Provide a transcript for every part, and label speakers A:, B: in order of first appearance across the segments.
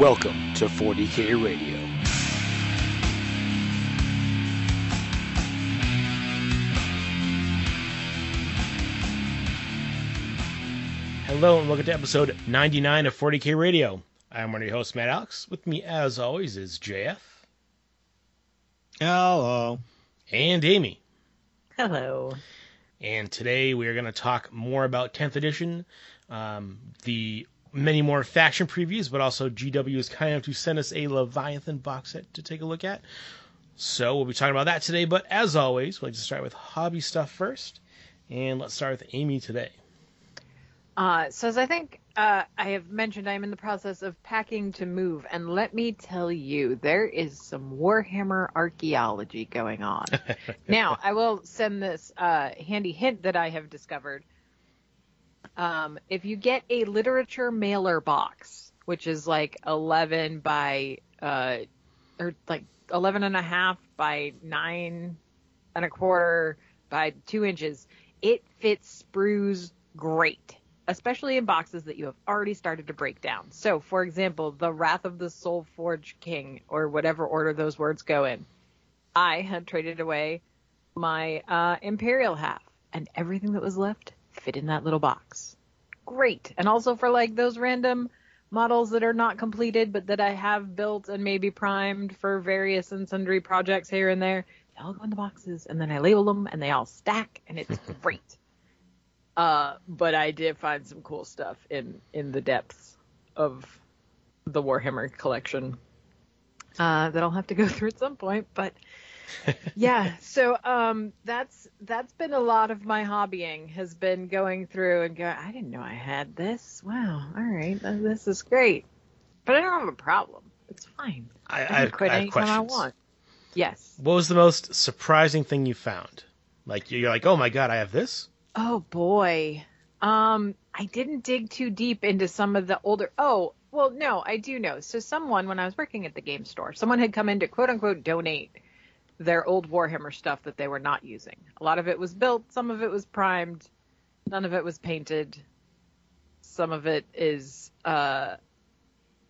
A: Welcome to 40K Radio. Hello and welcome to episode 99 of 40K Radio. I'm one of your hosts, Matt Alex. With me, as always, is JF.
B: Hello.
A: And Amy.
C: Hello.
A: And today we are going to talk more about 10th edition, um, the many more faction previews, but also GW is kind enough to send us a Leviathan box set to take a look at. So we'll be talking about that today. But as always, we'd like to start with hobby stuff first. And let's start with Amy today.
C: Uh, so as I think uh, I have mentioned, I am in the process of packing to move, and let me tell you, there is some Warhammer archaeology going on. now, I will send this uh, handy hint that I have discovered. Um, if you get a literature mailer box, which is like 11 by, uh, or like 11 and a half by 9 and a quarter by 2 inches, it fits sprues great especially in boxes that you have already started to break down. So, for example, the Wrath of the Soul Forge King, or whatever order those words go in, I had traded away my uh, Imperial half, and everything that was left fit in that little box. Great. And also for like those random models that are not completed, but that I have built and maybe primed for various and sundry projects here and there, they all go in the boxes, and then I label them, and they all stack, and it's great. Uh, but I did find some cool stuff in in the depths of the Warhammer collection uh, that I'll have to go through at some point. But yeah, so um, that's that's been a lot of my hobbying has been going through and going. I didn't know I had this. Wow, all right, this is great. But I don't have a problem. It's fine.
A: I, I, I quit I anytime I want.
C: Yes.
A: What was the most surprising thing you found? Like you're like, oh my god, I have this.
C: Oh boy. Um, I didn't dig too deep into some of the older. Oh, well, no, I do know. So someone, when I was working at the game store, someone had come in to quote unquote donate their old Warhammer stuff that they were not using. A lot of it was built, some of it was primed, none of it was painted. Some of it is uh,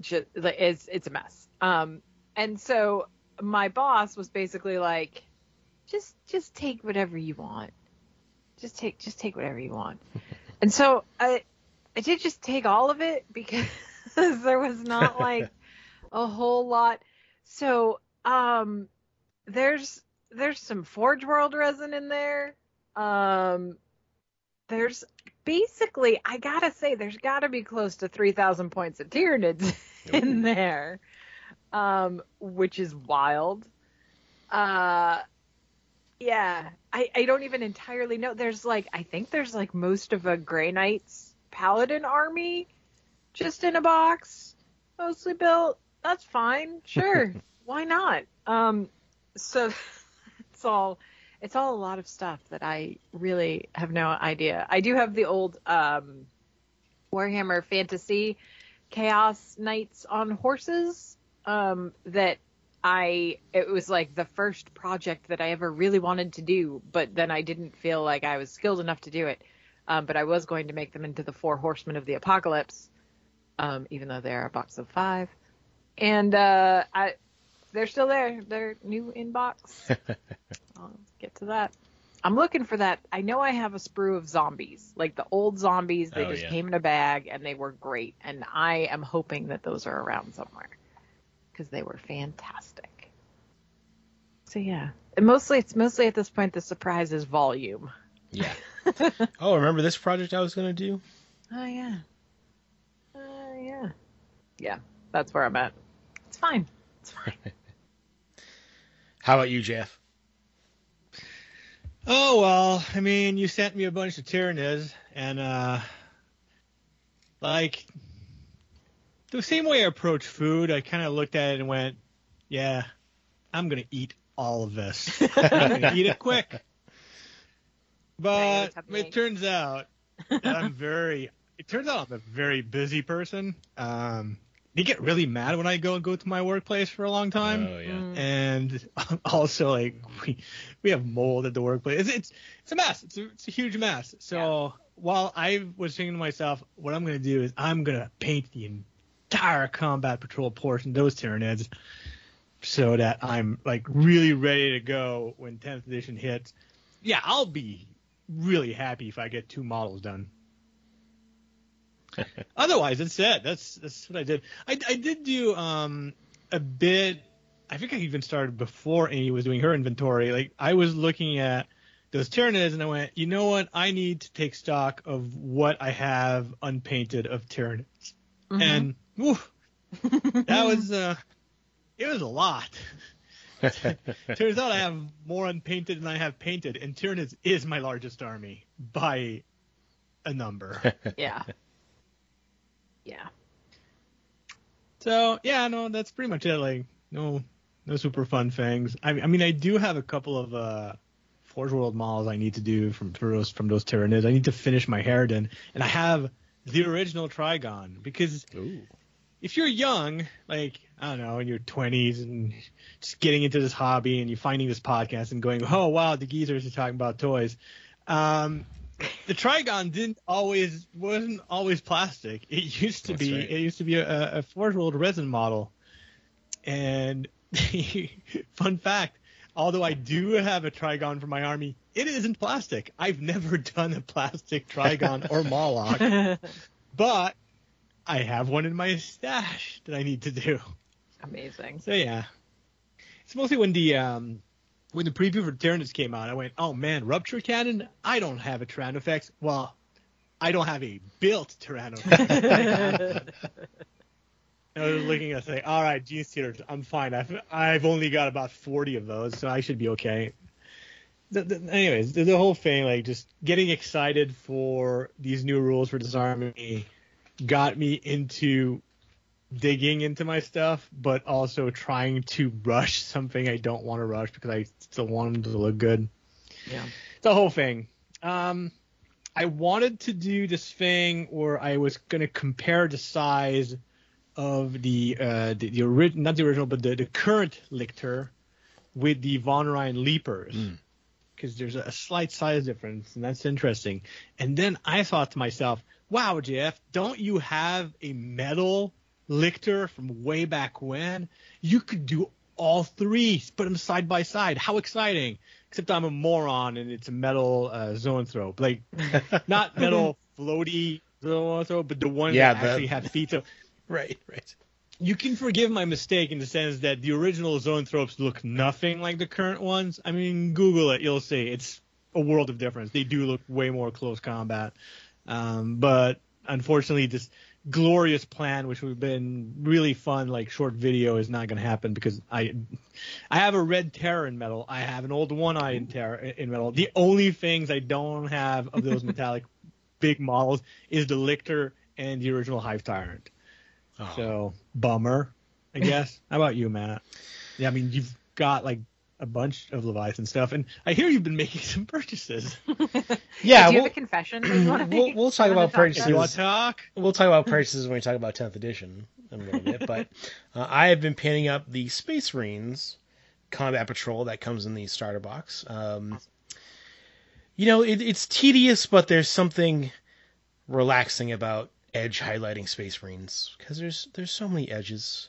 C: just it's it's a mess. Um, and so my boss was basically like, just just take whatever you want just take just take whatever you want. and so I I did just take all of it because there was not like a whole lot. So um there's there's some Forge World resin in there. Um there's basically I gotta say there's gotta be close to three thousand points of Tyranids in there. Um, which is wild. Uh yeah, I, I don't even entirely know. There's like I think there's like most of a Grey Knights Paladin army just in a box, mostly built. That's fine, sure. Why not? Um, so it's all it's all a lot of stuff that I really have no idea. I do have the old um, Warhammer Fantasy Chaos Knights on horses um, that I it was like the first project that I ever really wanted to do, but then I didn't feel like I was skilled enough to do it. Um, but I was going to make them into the four horsemen of the apocalypse, um, even though they're a box of five. And uh, I, they're still there. They're new inbox. I'll get to that. I'm looking for that. I know I have a sprue of zombies, like the old zombies. They oh, just yeah. came in a bag and they were great. And I am hoping that those are around somewhere because they were fantastic. So yeah, and mostly it's mostly at this point the surprise is volume.
A: Yeah. oh, remember this project I was gonna do?
C: Oh yeah. Uh, yeah. Yeah, that's where I'm at. It's fine. It's fine.
A: How about you, Jeff?
B: Oh well, I mean, you sent me a bunch of Tyranids, and uh, like the same way I approach food, I kind of looked at it and went, "Yeah, I'm gonna eat all of this. I'm gonna eat it quick." But it turns out that I'm very. It turns out I'm a very busy person. Um, they get really mad when I go and go to my workplace for a long time.
A: Oh yeah. Mm.
B: And also like we we have mold at the workplace. It's it's, it's a mess. It's a, it's a huge mess. So yeah. while I was thinking to myself, what I'm gonna do is I'm gonna paint the entire combat patrol portion, those Tyranids, so that I'm like really ready to go when 10th edition hits. Yeah, I'll be really happy if I get two models done. Otherwise, that's it. That's that's what I did. I, I did do um a bit. I think I even started before Amy was doing her inventory. Like I was looking at those Tyranids and I went, you know what? I need to take stock of what I have unpainted of Tyranids.
C: Mhm.
B: And whew, that was uh, it was a lot. Turns out I have more unpainted than I have painted, and Tyranids is my largest army by a number.
C: yeah. Yeah.
B: So yeah, no, that's pretty much it. Like no, no super fun things. I, I mean, I do have a couple of uh, Forge World models I need to do from for those from those Tyranids. I need to finish my Harridan, and I have the original Trygon because
A: Ooh.
B: if you're young, like I don't know, in your 20s and just getting into this hobby, and you're finding this podcast and going, oh wow, the geezers are talking about toys. Um, the Trygon didn't always wasn't always plastic. It used to
A: That's
B: be
A: right.
B: it used to be a, a Forge World resin model. And fun fact, although I do have a Trygon for my army, it isn't plastic. I've never done a plastic Trygon or Mawloc, but I have one in my stash that I need to do.
C: Amazing.
B: So yeah, it's mostly when the um when the preview for Tyranids came out, I went, oh man, Rupture Cannon. I don't have a Tyrannofex. Well, I don't have a built Tyrannofex. I was looking at say, all right, Genestealers, I'm fine. I've I've only got about 40 of those, so I should be okay. The, the, anyways, the, the whole thing, like just getting excited for these new rules for this army, got me into digging into my stuff, but also trying to rush something I don't want to rush because I still want them to look good.
C: Yeah.
B: The whole thing. Um, I wanted to do this thing where I was going to compare the size of the uh, the, the ori- not the original, but the, the current Lictor with the Von Ryan Leapers.
A: Mm.
B: Because there's a slight size difference, and that's interesting. And then I thought to myself, wow, Jeff, don't you have a metal Lictor from way back when? You could do all three, put them side by side. How exciting! Except I'm a moron and it's a metal uh, zoanthrope, like not metal floaty zoanthrope, but the one
A: Yeah,
B: that
A: the-
B: actually had feet. So
A: Right, right.
B: you can forgive my mistake in the sense that the original zoanthropes look nothing like the current ones. I mean, Google it, you'll see it's a world of difference. They do look way more close combat, um, but unfortunately, this glorious plan, which would have been really fun, like short video, is not going to happen because I, I have a red terror in metal. I have an old one eye in terror in metal. The only things I don't have of those metallic big models is the Lictor and the original Hive Tyrant.
A: Oh.
B: So bummer, I guess. How about you, Matt? Yeah, I mean you've got like a bunch of Leviathan stuff, and I hear you've been making some purchases.
A: yeah,
C: Do you
A: we'll,
C: have a confession? that you wanna
A: we'll- we'll talk about purchases.
B: you
C: about?
B: want to talk?
A: we'll talk about purchases when we talk about 10th edition in a little bit. But uh, I have been painting up the Space Marines Combat Patrol that comes in the starter box. Um, you know, it, it's tedious, but there's something relaxing about edge highlighting Space Marines because there's there's so many edges.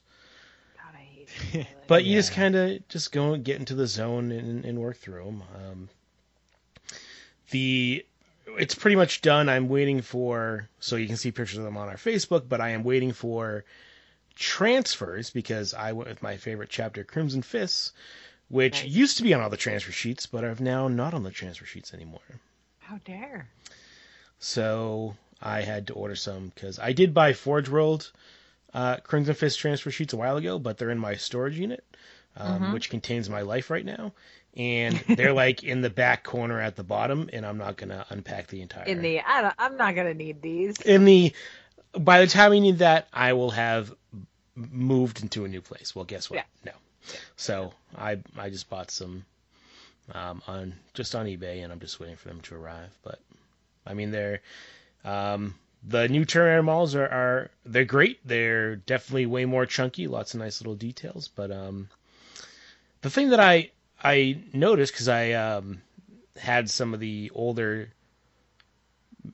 C: God, I hate it.
A: But you just kind of just go and get into the zone and, and work through them. Um, the it's pretty much done. I'm waiting for so you can see pictures of them on our Facebook, but I am waiting for transfers because I went with my favorite chapter, Crimson Fists, which
C: Nice.
A: used to be on all the transfer sheets, but are now not on the transfer sheets anymore.
C: How dare?
A: So I had to order some because I did buy Forge World uh, Crimson Fist transfer sheets a while ago, but they're in my storage unit, um,
C: Mhm.
A: which contains my life right now, and they're like in the back corner at the bottom, and I'm not gonna unpack the entire.
C: In the, I don't, I'm not gonna need these.
A: in the by the time we need that, I will have moved into a new place. Well, guess what?
C: Yeah.
A: No. So I I just bought some um, on just on eBay, and I'm just waiting for them to arrive. But I mean, they're um, the new Terminator models are, are they're great. They're definitely way more chunky, lots of nice little details. But um, the thing that I I noticed because I um, had some of the older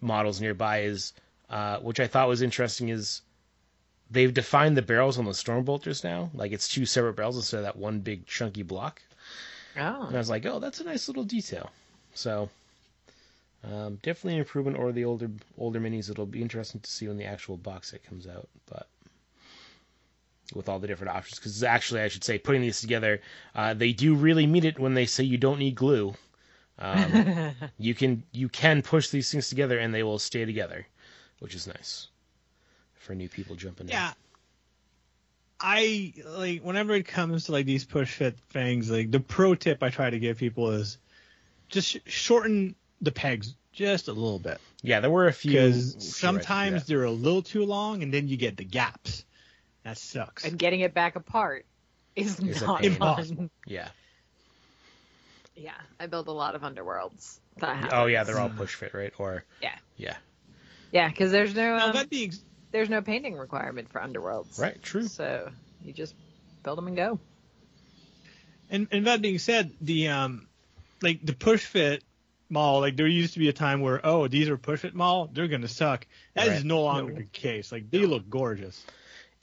A: models nearby is uh, which I thought was interesting is they've defined the barrels on the storm bolters now. Like it's two separate barrels instead of that one big chunky block.
C: Oh.
A: And I was like, oh, that's a nice little detail. So um, definitely an improvement over the older older minis. It'll be interesting to see when the actual box set comes out, but with all the different options. Because actually, I should say, putting these together, uh, they do really mean it when they say you don't need glue. Um, you can you can push these things together and they will stay together, which is nice for new people jumping in.
B: Yeah. I like whenever it comes to like these push fit things, like the pro tip I try to give people is just sh- shorten the pegs just a little bit.
A: Yeah, there were a few
B: because sometimes
A: should
B: they're a little too long and then you get the gaps. That sucks.
C: and getting it back apart is
A: Is
C: not
A: pain.
C: fun.
B: Impossible.
A: yeah.
C: Yeah, I build a lot of underworlds. That happens.
A: Oh yeah, they're all push fit, right? Or
C: Yeah.
A: yeah,
C: Yeah, because there's no
B: now
C: um,
B: that being
C: there's no painting requirement for underworlds.
A: right, true.
C: So you just build them and go.
B: And, and that being said, the um, like the push fit mall, like there used to be a time where oh these are push fit mall, they're gonna suck. That is
A: Right.
B: no longer
C: No.
B: the case. Like they look gorgeous.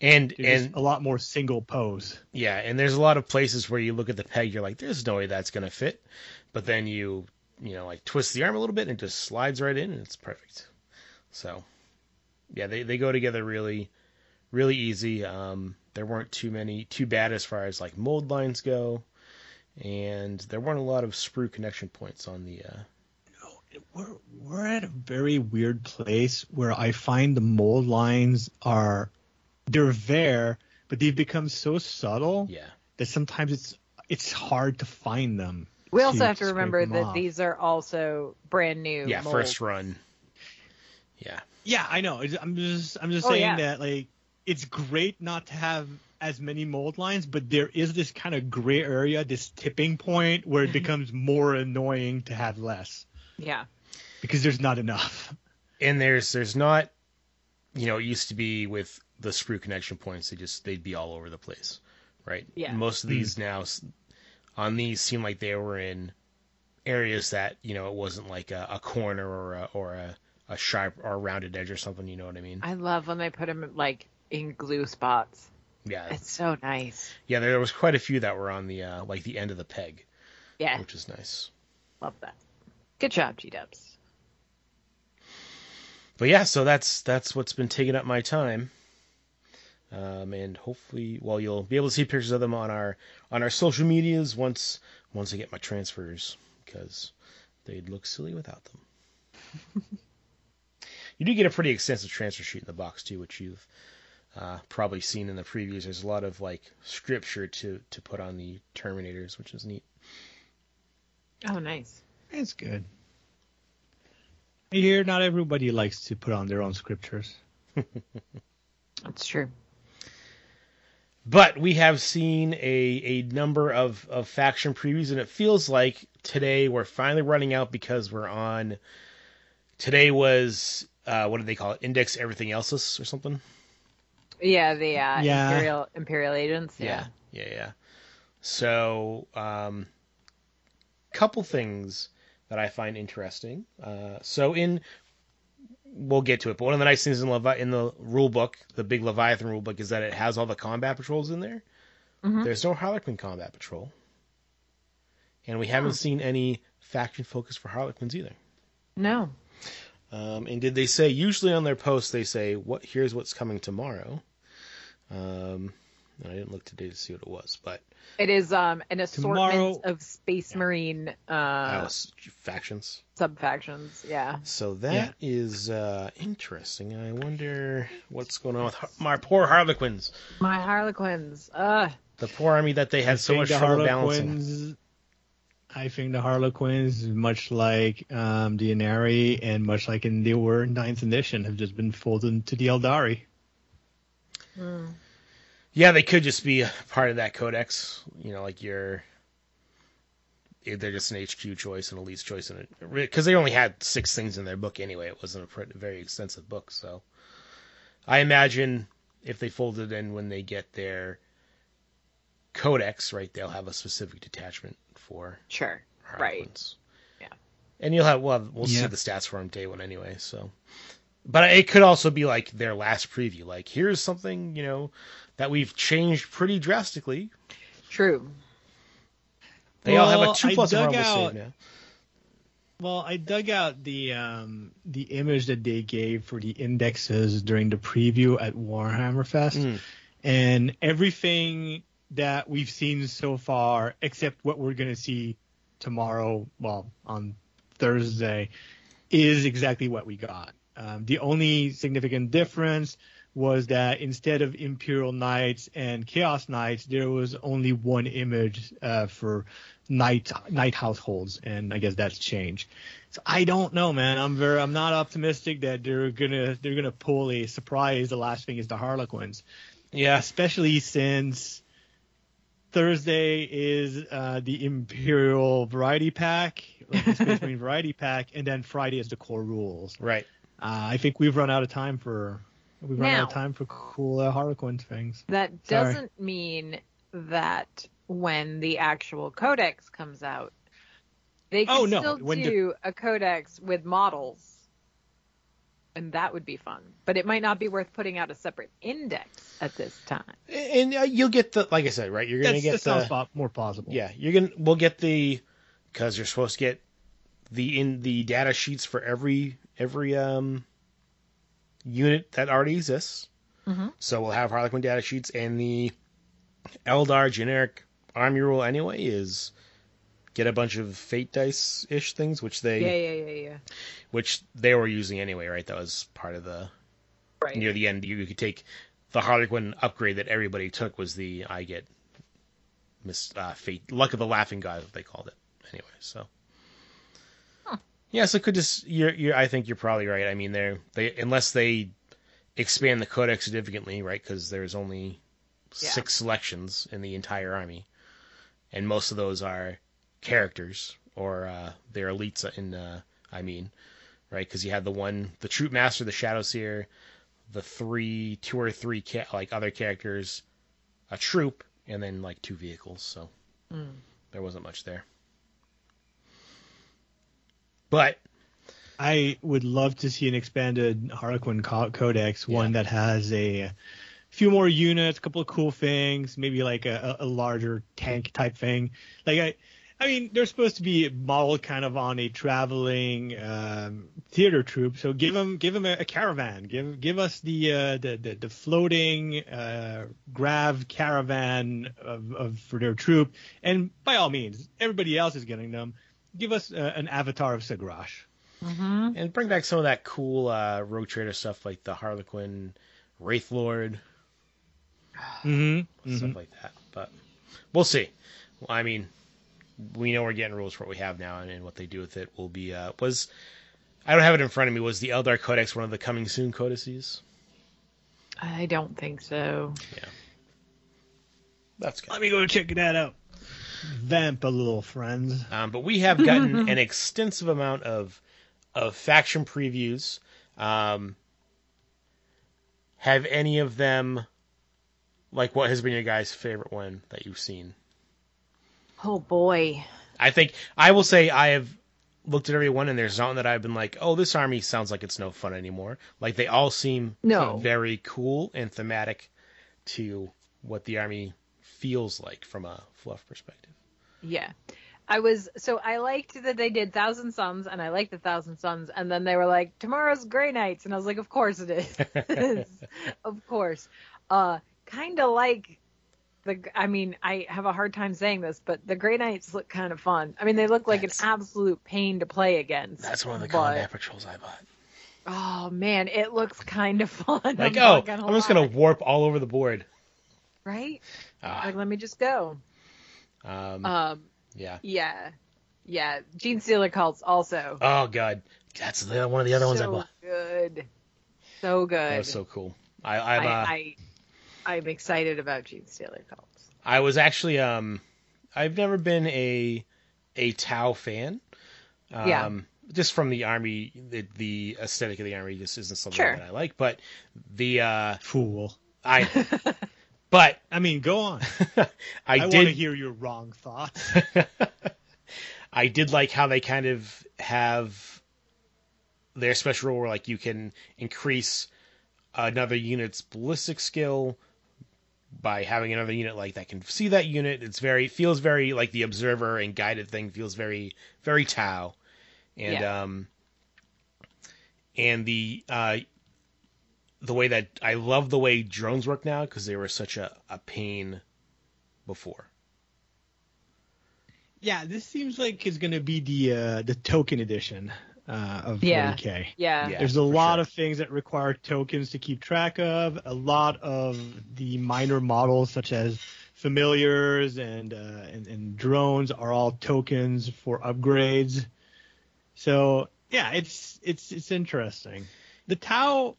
A: And
B: They're
A: and
B: a lot more single pose.
A: Yeah, and there's a lot of places where you look at the peg, you're like, there's no way that's gonna fit, but then you, you know, like twist the arm a little bit and it just slides right in, and it's perfect. So, yeah, they they go together really, really easy. Um, there weren't too many too bad as far as like mold lines go, and there weren't a lot of sprue connection points on the. Uh,
B: We're we're at a very weird place where I find the mold lines are they're there, but they've become so subtle
A: yeah,
B: that sometimes it's it's hard to find them.
C: We also
B: to
C: have to remember that
B: off.
C: these are also brand new.
A: yeah,
C: molds.
A: first run. Yeah,
B: Yeah, I know. I'm just I'm just
C: Oh,
B: saying
C: yeah.
B: that like it's great not to have as many mold lines, but there is this kind of gray area, this tipping point where it becomes more annoying to have less
C: Yeah.
B: because there's not enough.
A: and there's there's not you know it used to be with the sprue connection points they just they'd be all over the place right
C: Yeah.
A: most of these now on these seem like they were in areas that you know it wasn't like a, a corner or a or a, a sharp or a rounded edge or something you know what i mean
C: I love when they put them like in glue spots.
A: yeah
C: It's so nice.
A: yeah there was quite a few that were on the uh like the end of the peg
C: Yeah,
A: which is nice
C: love that. Good job, G Dubs.
A: but yeah, so that's that's what's been taking up my time. Um, and hopefully, well, you'll be able to see pictures of them on our on our social medias once once I get my transfers because they'd look silly without them. you do get a pretty extensive transfer sheet in the box too, which you've uh, probably seen in the previews. There's a lot of like scripture to to put on the Terminators, which is neat.
C: Oh, nice.
B: It's good. I hear not everybody likes to put on their own scriptures.
C: That's true.
A: But we have seen a, a number of, of faction previews, and it feels like today we're finally running out because we're on. Today was uh, what do they call it? Index everything else's or something.
C: Yeah, the uh,
B: Yeah.
C: imperial imperial agents. Yeah.
A: yeah, yeah. So, um, couple things that I find interesting. Uh, so in we'll get to it, but one of the nice things in Levi- in the rule book, the big Leviathan rule book, is that it has all the combat patrols in there.
C: Mhm.
A: There's no Harlequin combat patrol, and we haven't
C: Oh.
A: seen any faction focus for Harlequins either.
C: No.
A: Um, and did they say usually on their posts they say what here's what's coming tomorrow? Um, I didn't look today to see what it was, but
C: It is um an assortment
B: Tomorrow-
C: of space marine
A: oh,
C: uh
A: factions.
C: sub factions. Yeah.
A: So that is uh, interesting. I wonder what's going on with Har- my poor Harlequins,
C: My Harlequins. Uh
A: the poor army that they had so much
B: the
A: trouble balancing.
B: I think the Harlequins, much like um, the Ynnari and much like in the were ninth edition, have just been folded into the Aeldari.
C: mm,
A: Yeah, they could just be part of that codex. You know, like you're. They're just an HQ choice and a least choice, and because they only had six things in their book anyway, it wasn't a very extensive book. So, I imagine if they fold it in when they get their codex, right, they'll have a specific detachment for
C: sure. Right.
A: Harlequins.
C: Yeah.
A: And you'll have well, we'll see the stats for them day one anyway. So, but it could also be like their last preview. Like here's something you know that we've changed pretty drastically.
C: True.
A: They all have a two
B: I
A: plus rumble
B: out-
A: save now.
B: Well, I dug out the um, the image that they gave for the indexes during the preview at Warhammer Fest,
A: Mm.
B: and everything that we've seen so far, except what we're gonna see tomorrow, well, on Thursday, is exactly what we got. Um, the only significant difference was that instead of Imperial Knights and Chaos Knights, there was only one image uh, for Knight Knight households, and I guess that's changed. So I don't know, man. I'm very I'm not optimistic that they're gonna they're gonna pull a surprise. The last thing is the Harlequins,
A: Yeah,
B: especially since Thursday is uh, the Imperial Variety Pack, like the Space Marine Variety Pack, and then Friday is the core rules.
A: right.
B: Uh, I think we've run out of time for we've run out of time for cool uh, Harlequin things.
C: That
B: Sorry.
C: doesn't mean that when the actual codex comes out, they can
B: Oh, no,
C: still
B: when the-
C: do a codex with models. And that would be fun. But it might not be worth putting out a separate index at this time.
A: And uh, you'll get the like I said, right? You're gonna
B: That's,
A: get
B: that sounds
A: the
B: po- more plausible.
A: yeah. You're gonna we'll get the because you're supposed to get the in the data sheets for every every um unit that already exists.
C: Mhm.
A: So we'll have Harlequin data sheets and the Eldar generic army rule anyway is get a bunch of fate dice ish things which they
C: Yeah, yeah, yeah, yeah.
A: which they were using anyway, right? That was part of the
C: Right.
A: near the end. You, you could take the Harlequin upgrade that everybody took was the I get Miss uh, Fate Luck of the Laughing God, what they called it. Anyway, so. Yeah, so it could just you're you're I think you're probably right. I mean, they're they unless they expand the codex significantly, right? Because there's only
C: Yeah.
A: six selections in the entire army, and most of those are characters or uh, they're elites. In uh, I mean, right? Because you had the one, the Troupe Master, the Shadowseer, the three, two or three ca- like other characters, a troop, and then like two vehicles. So
C: Mm.
A: there wasn't much there. But
B: I would love to see an expanded Harlequin co- Codex, one
A: Yeah.
B: that has a few more units, a couple of cool things, maybe like a, a larger tank type thing. Like I, I mean, they're supposed to be modeled kind of on a traveling um, theater troupe, so give them give them a, a caravan. Give give us the uh, the, the the floating uh, grav caravan of, of for their troop, and by all means, everybody else is getting them. Give us uh, an avatar of Cegorach.
C: Mm-hmm.
A: and bring back some of that cool uh, Rogue Trader stuff like the Harlequin, Wraith Lord,
B: Mm-hmm.
A: stuff like that. But we'll see. I mean, we know we're getting rules for what we have now, and, and what they do with it will be. Uh, was I don't have it in front of me. Was the Eldar Codex one of the coming soon codices?
C: I don't think so. Yeah.
A: That's good.
B: Let me go check that out. Vamp a little, friends.
A: Um, but we have gotten an extensive amount of of faction previews. Um, have any of them, like, what has been your guys' favorite one that you've seen?
C: Oh boy.
A: I think I will say I have looked at every one, and there's not that I've been like, oh, this army sounds like it's no fun anymore. Like they all seem
C: No.
A: very cool and thematic to what the army feels like from a fluff perspective.
C: Yeah. I was so I liked that they did Thousand Suns and I liked the Thousand Suns and then they were like tomorrow's Grey Knights and I was like of course it is. of course. Uh kind of like the I mean I have a hard time saying this but the Grey Knights look kind of fun. I mean they look like
A: That's-
C: an absolute pain to play against.
A: That's one of the
C: but-
A: combat patrols I bought.
C: Oh man, it looks kind of fun.
A: Like,
C: I'm
A: oh, I'm just gonna warp all over the board.
C: Right?
A: Ah,
C: Like let me just go.
A: um,
C: Um
A: yeah.
C: yeah. Yeah, Genestealer cults also.
A: Oh god, that's the, one of the other ones I
C: so
A: bought.
C: good. So good.
A: That was so cool. I I'm,
C: I,
A: uh,
C: I I'm excited about Genestealer cults.
A: I was actually um I've never been a a Tau fan. Um
C: Yeah.
A: just from the army the, the aesthetic of the army just isn't something
C: Sure.
A: that I like. But the uh
B: Fool.
A: I but
B: I mean, go on.
A: I,
B: I, want to hear your wrong thoughts.
A: I did like how they kind of have their special rule where like you can increase another unit's ballistic skill by having another unit like that can see that unit. It's very feels very like the observer and guided thing feels very very Tau, and
C: Yeah.
A: um, and the uh, the way that I love the way drones work now because they were such a, a pain before.
B: Yeah, this seems like it's gonna be the uh, the token edition uh, of
C: Yeah.
B: 40k.
C: Yeah.
A: Yeah.
B: There's a lot
A: sure.
B: of things that require tokens to keep track of. A lot of the minor models, such as familiars and uh, and, and drones, are all tokens for upgrades. So yeah, it's it's it's interesting. The Tau,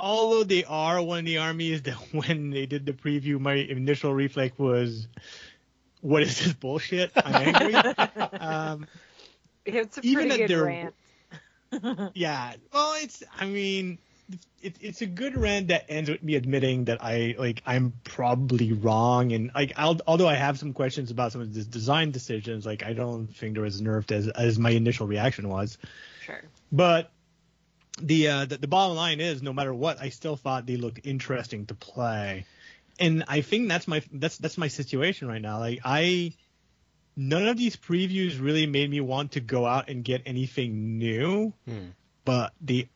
B: although they are one of the armies that when they did the preview, my initial reflex was, "What is this bullshit?" I'm angry. um,
C: It's a
B: Even
C: pretty
B: at
C: good
B: their-
C: rant.
B: yeah. Well, it's. I mean, it, it's a good rant that ends with me admitting that I like I'm probably wrong, and like I'll, although I have some questions about some of the design decisions, like I don't think they're as nerfed as as my initial reaction was.
C: Sure.
B: But the uh, the, the bottom line is, no matter what, I still thought they looked interesting to play, and I think that's my that's that's my situation right now. Like I, none of these previews really made me want to go out and get anything new,
A: Hmm.
B: but they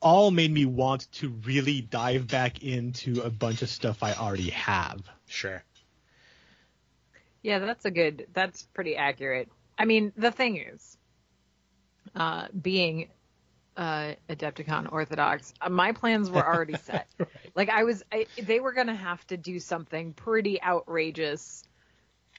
B: all made me want to really dive back into a bunch of stuff I already have.
A: Sure.
C: Yeah, that's a good. That's pretty accurate. I mean, the thing is, uh, being uh, Adepticon Orthodox, uh, my plans were already set.
A: Right.
C: Like I was, I, they were gonna have to do something pretty outrageous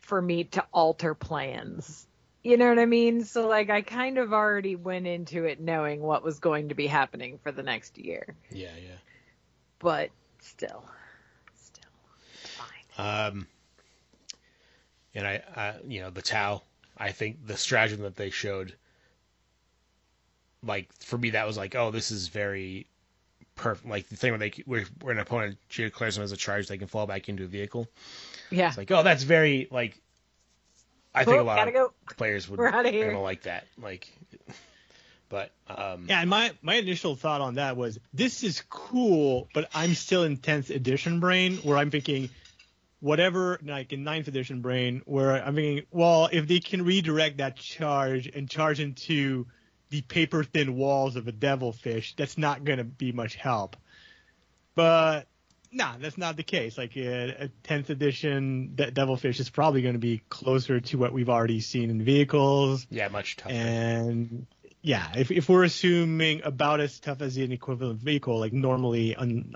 C: for me to alter plans. You know what I mean? So like, I kind of already went into it knowing what was going to be happening for the next year,
A: Yeah, yeah.
C: but still, still, fine.
A: Um, and I, I, you know, the Tau. I think the stratagem that they showed, like for me, that was like, oh, this is very perfect. Like the thing where they, where, where an opponent declares them as a charge, they can fall back into a vehicle.
C: Yeah.
A: It's like, oh, that's very like. I think a lot of
C: go.
A: players would
C: We're outta here.
A: gonna like that. Like, but um,
B: Yeah, and my my initial thought on that was this is cool, but I'm still in 10th edition brain where I'm thinking whatever like in ninth edition brain where I'm thinking, well, if they can redirect that charge and charge into the paper thin walls of a devilfish, that's not going to be much help. But nah, that's not the case. Like uh, a, a 10th edition de- devilfish is probably going to be closer to what we've already seen in vehicles
A: yeah, much tougher.
B: and yeah, if if we're assuming about as tough as an equivalent vehicle, like normally, un,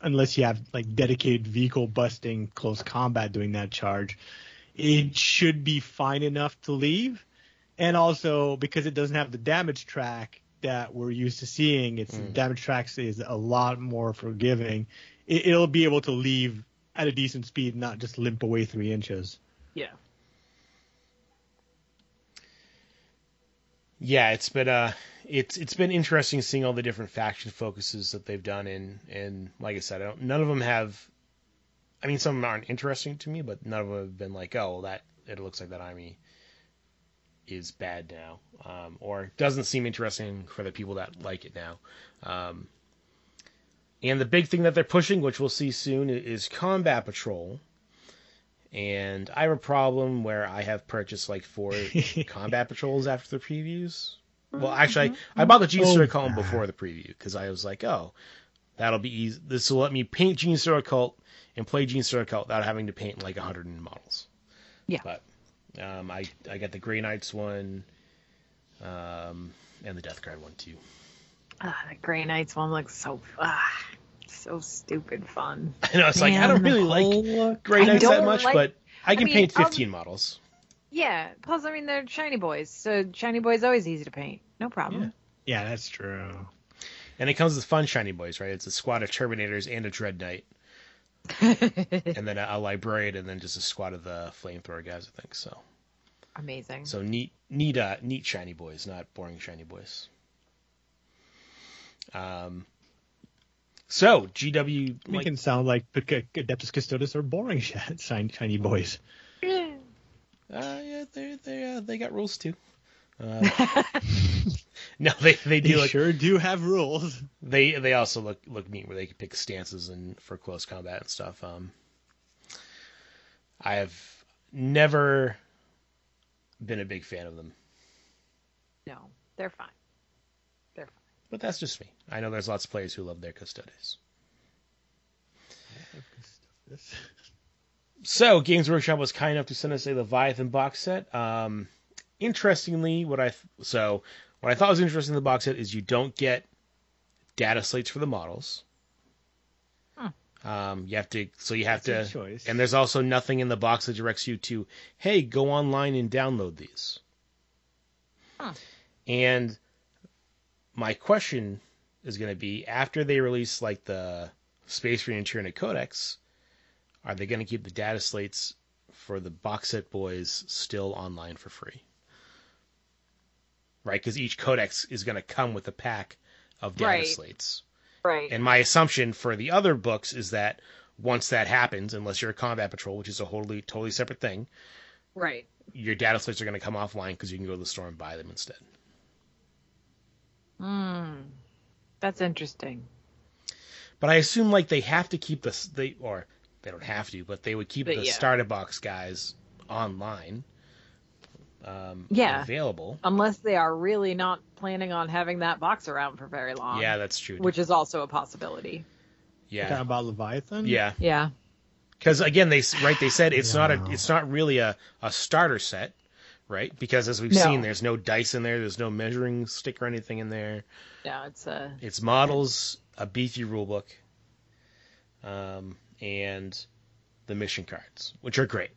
B: unless you have like dedicated vehicle busting close combat doing that charge, it should be fine enough to leave. And also because it doesn't have the damage track that we're used to seeing, its
A: Mm.
B: damage tracks is a lot more forgiving. It, it'll be able to leave at a decent speed, not just limp away three inches.
C: Yeah.
A: yeah, it's been uh it's it's been interesting seeing all the different faction focuses that they've done and and like I said, I don't, none of them have I mean some of them aren't interesting to me, but none of them have been like, oh, well, that it looks like that army is bad now, um, or doesn't seem interesting for the people that like it now. Um, and the big thing that they're pushing, which we'll see soon, is combat patrol. And I have a problem where I have purchased like four combat patrols after the previews. Well, actually, I, I bought the Gene
B: Oh,
A: Cult before the preview because I was like, oh, that'll be easy. This will let me paint Genestealer Cult and play Genestealer Cult without having to paint like a hundred models.
C: Yeah.
A: But um, I I got the Grey Knights one, um, and the Death Guard one too.
C: Ah, the Grey Knights one looks so ah, so stupid fun.
A: I know it's like I don't really like Grey Knights that much,
C: like-
A: but I can
C: mean,
A: paint
C: I'll-
A: 15 models.
C: Yeah. Plus, I mean, they're shiny boys, so shiny boys always easy to paint. No problem.
B: Yeah, that's true.
A: And it comes with fun shiny boys, right? It's a squad of Terminators and a Dread Knight, and then a, a Librarian, and then just a squad of the Flamethrower guys, I think. So,
C: Amazing.
A: so neat, neat, uh, neat shiny boys, not boring shiny boys. Um. So GW,
B: Make
A: like,
B: sound like Adeptus Custodes are boring shiny, shiny boys.
A: uh, yeah, they they uh, they got rules too. Uh, no, they they
B: They
A: do look
B: sure do have rules.
A: they they also look look neat where they can pick stances and for close combat and stuff. Um, I have never been a big fan of them,
C: No, they're fine. They're fine.
A: but that's just me. I know there's lots of players who love their custodes. So, Games Workshop was kind enough to send us a Leviathan box set. Um, interestingly, what I th- so what I thought was interesting in the box set is you don't get data slates for the models. Um, you have to, so you have
B: That's
A: to, and there's also nothing in the box that directs you to, hey, go online and download these.
C: Huh.
A: And my question is going to be after they release like the Space Marine and Tyranid Codex, are they going to keep the data slates for the box set boys still online for free? Right, because each codex is going to come with a pack of data
C: Right.
A: slates.
C: Right.
A: And my assumption for the other books is that once that happens, unless you're a combat patrol, which is a totally totally separate thing,
C: right.
A: your data slates are going to come offline because you can go to the store and buy them instead.
C: Hmm. That's interesting.
A: But I assume like they have to keep the they or they don't have to, but they would keep
C: But
A: the
C: yeah.
A: starter box guys online. Um,
C: Yeah.
A: available.
C: Unless they are really not planning on having that box around for very long.
A: Yeah, that's true.
C: Which is also a possibility.
B: Talking
A: yeah,
B: about Leviathan?
A: yeah.
C: Yeah.
A: Because again, they right they said it's not a it's not really a, a starter set, right? Because as we've
C: No.
A: seen, there's no dice in there, there's no measuring stick or anything in there.
C: No, it's a
A: It's models, a beefy rulebook, um, and the mission cards, which are great,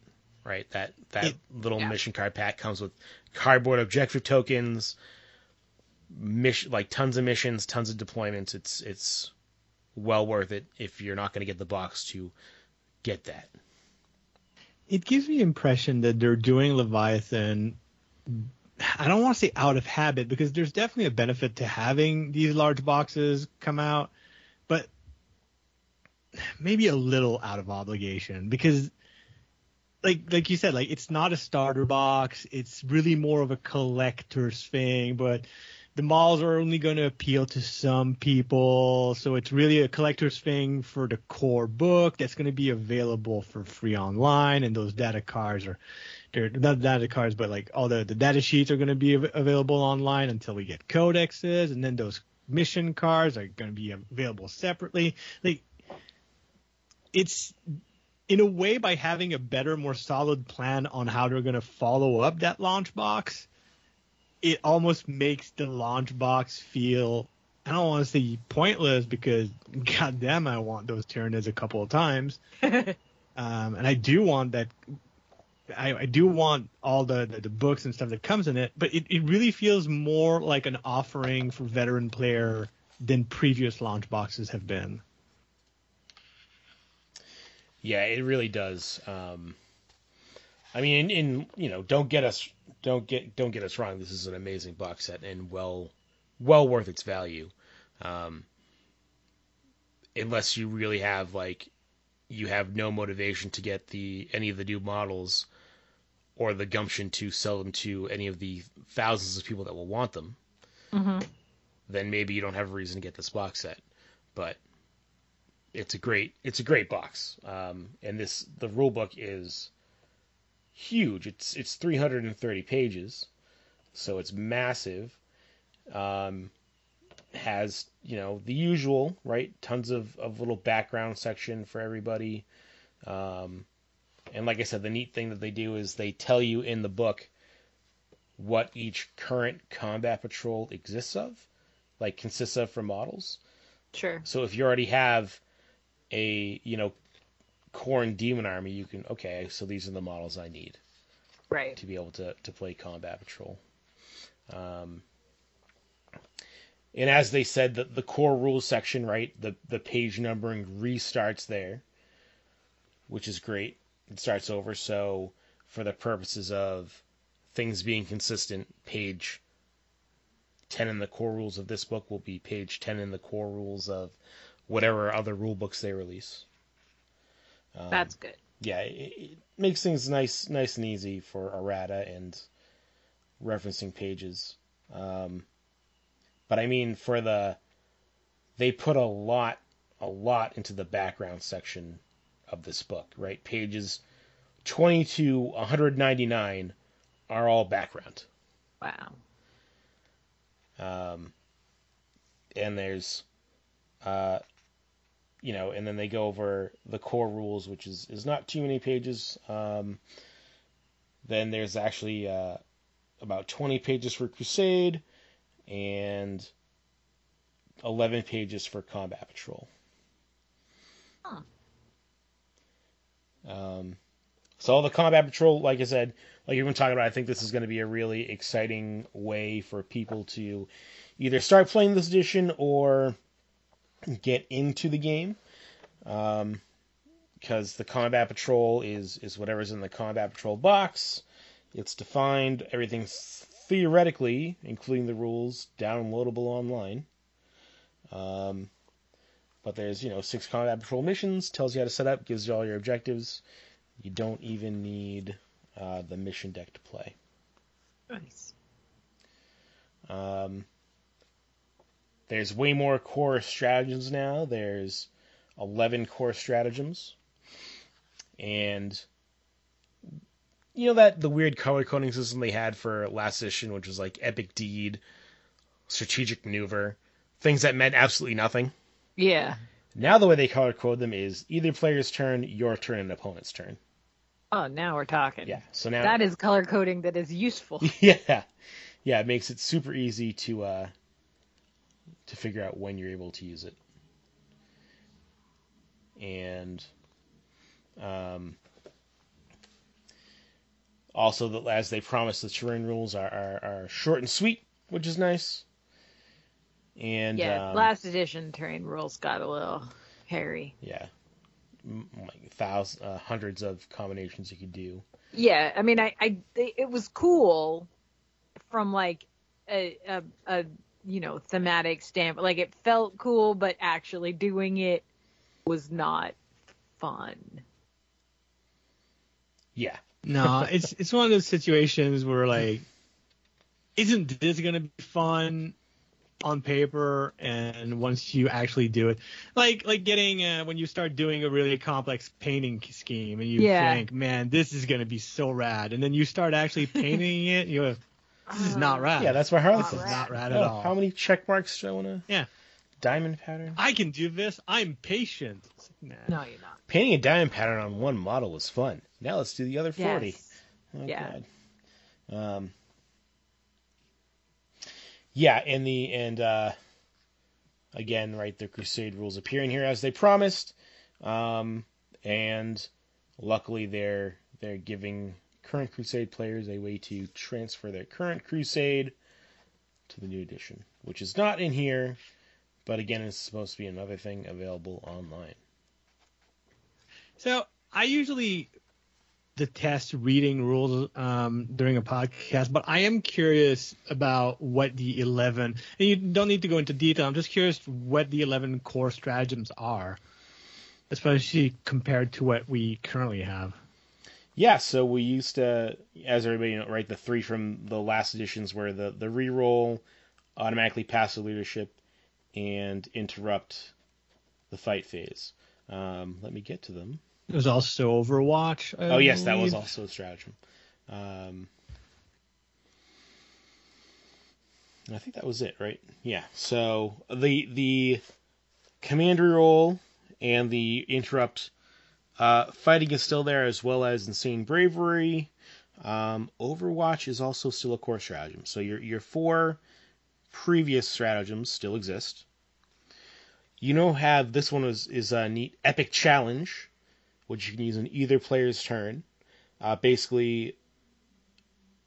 A: right? That that
B: It-
A: little
C: Yeah.
A: mission card pack comes with cardboard objective tokens, mission like tons of missions, tons of deployments. It's it's well worth it if you're not going to get the box to get that.
B: It gives me the impression that they're doing Leviathan. I don't want to say out of habit because there's definitely a benefit to having these large boxes come out, but maybe a little out of obligation because like like you said like it's not a starter box. It's really more of a collector's thing but the malls are only going to appeal to some people. So it's really a collector's thing for the core book that's going to be available for free online. And those data cards are they're not data cards but like all the, the data sheets are going to be av- available online until we get codexes. And then those mission cards are going to be available separately. Like it's in a way by having a better, more solid plan on how they're going to follow up that launch box, it almost makes the launch box feel I don't want to say pointless because goddamn I want those Tyranids a couple of times. um, and I do want that I, I do want all the, the, the books and stuff that comes in it, but it, it really feels more like an offering for veteran player than previous launch boxes have been.
A: Yeah, it really does. Um, I mean, in, in you know, don't get us don't get don't get us wrong. This is an amazing box set and well well worth its value. Um, unless you really have like you have no motivation to get the any of the new models or the gumption to sell them to any of the thousands of people that will want them,
C: hmm
A: then maybe you don't have a reason to get this box set. But it's a great it's a great box. Um, and this the rule book is huge. It's it's 330 pages, so it's massive. Um, has you know the usual right, tons of of little background section for everybody. Um, and like I said, the neat thing that they do is they tell you in the book what each current combat patrol exists of, like consists of for models.
C: Sure.
A: So if you already have a you know Khorne Daemon Army, you can okay. So these are the models I need
C: Right.
A: to be able to to play Combat Patrol. Um, and as they said, the the core rules section, right? The the page numbering restarts there, which is great. It starts over. So for the purposes of things being consistent, page 10 in the core rules of this book will be page 10 in the core rules of whatever other rule books they release. Um,
C: That's good.
A: yeah, it, it makes things nice, nice and easy for errata and referencing pages. Um, but I mean, for the they put a lot, a lot into the background section of this book, right? Pages 20 to 199 are all background.
C: Wow.
A: Um, and there's, uh, you know, and then they go over the core rules, which is, is not too many pages. Um, then there's actually uh, about 20 pages for Crusade and 11 pages for Combat Patrol.
C: Huh.
A: Um, so all the Combat Patrol, like I said, like you've been talking about, I think this is going to be a really exciting way for people to either start playing this edition or get into the game. Um, because the Combat Patrol is is whatever's in the Combat Patrol box. It's defined. Everything's theoretically, including the rules, downloadable online. Um, but there's you know six Combat Patrol missions. Tells you how to set up. Gives you all your objectives. You don't even need uh, the mission deck to play.
C: Nice.
A: Um, there's way more core stratagems now. There's 11 core stratagems. And you know that the weird color coding system they had for last edition, which was like epic deed, strategic maneuver, things that meant absolutely nothing.
C: Yeah.
A: Now the way they color code them is either player's turn, your turn, and opponent's turn.
C: Oh, now we're talking.
A: Yeah. So now
C: That is color coding that is useful.
A: yeah, yeah, it makes it super easy to uh, to figure out when you're able to use it. And um, also, the, as they promised, the terrain rules are, are, are short and sweet, which is nice. And
C: yeah,
A: um,
C: last edition terrain rules got a little hairy.
A: yeah, like thousands, uh, hundreds of combinations you could do.
C: Yeah, I mean, I, I, it was cool from like a, a, a, you know, thematic stamp Like it felt cool, but actually doing it was not fun.
A: Yeah,
B: No, it's it's one of those situations where like, isn't this gonna be fun on paper? And once you actually do it, like like getting uh, when you start doing a really complex painting scheme, and you
C: Yeah.
B: think, man, this is gonna be so rad, and then you start actually painting it, you go, this is not rad.
A: yeah, that's why Harley
C: Not
A: says
C: rad.
B: not rad at
A: Oh,
B: all.
A: how many check marks do I want to?
B: Yeah.
A: Diamond pattern.
B: I can do this. I'm patient. Like, nah.
C: No, you're not.
A: Painting a diamond pattern on one model was fun. Now let's do the other forty.
C: Yes.
A: Oh,
C: Yeah.
A: God. Um. Yeah, and the and uh, again, right, the Crusade rules appearing here as they promised, um, and luckily they're they're giving current Crusade players a way to transfer their current Crusade to the new edition, which is not in here, but again, it's supposed to be another thing available online.
B: So I usually detest reading rules um, during a podcast, but I am curious about what the 11, and you don't need to go into detail. I'm just curious what the 11 core stratagems are, especially compared to what we currently have.
A: Yeah, so we used to, as everybody know, right, the three from the last editions were the the reroll, automatically pass the leadership, and interrupt the fight phase. Um, let me get to them.
B: It was also Overwatch. I
A: oh yes, that was also a stratagem. Um, I think that was it, right? Yeah. So the the command reroll and the interrupt uh, fighting is still there, as well as insane bravery. Um, Overwatch is also still a core stratagem. So your your four previous stratagems still exist. You know, have this one is is a neat epic challenge, which you can use in either player's turn. Uh, basically,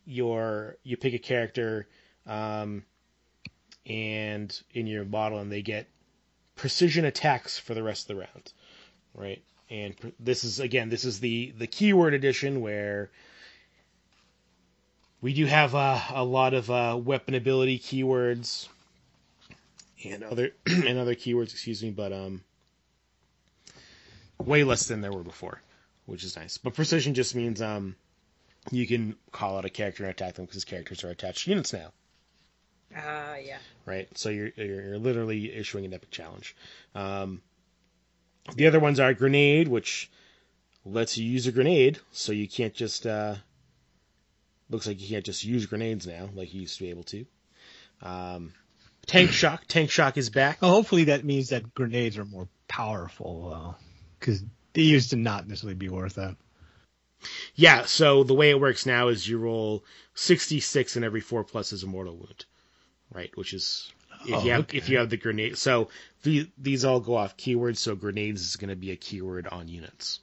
A: your you pick a character, um, and in your model, and they get precision attacks for the rest of the round, right? And this is again, this is the the keyword edition where we do have uh, a lot of uh, weapon ability keywords and other and other keywords, excuse me, but um, way less than there were before, which is nice. But precision just means um, you can call out a character and attack them because characters are attached to units now.
C: Ah, uh, yeah.
A: Right. So you're, you're, you're literally issuing an epic challenge. Um, the other ones are grenade, which lets you use a grenade, so you can't just uh, looks like you can't just use grenades now like you used to be able to. Um, tank shock. Tank shock is back.
B: Well, hopefully that means that grenades are more powerful, because uh, they used to not necessarily be worth that.
A: Yeah, so the way it works now is you roll 66 and every 4 plus is a mortal wound. Right, which is if oh, you have okay. if you have the grenade. So the, these all go off keywords, so grenades is going to be a keyword on units.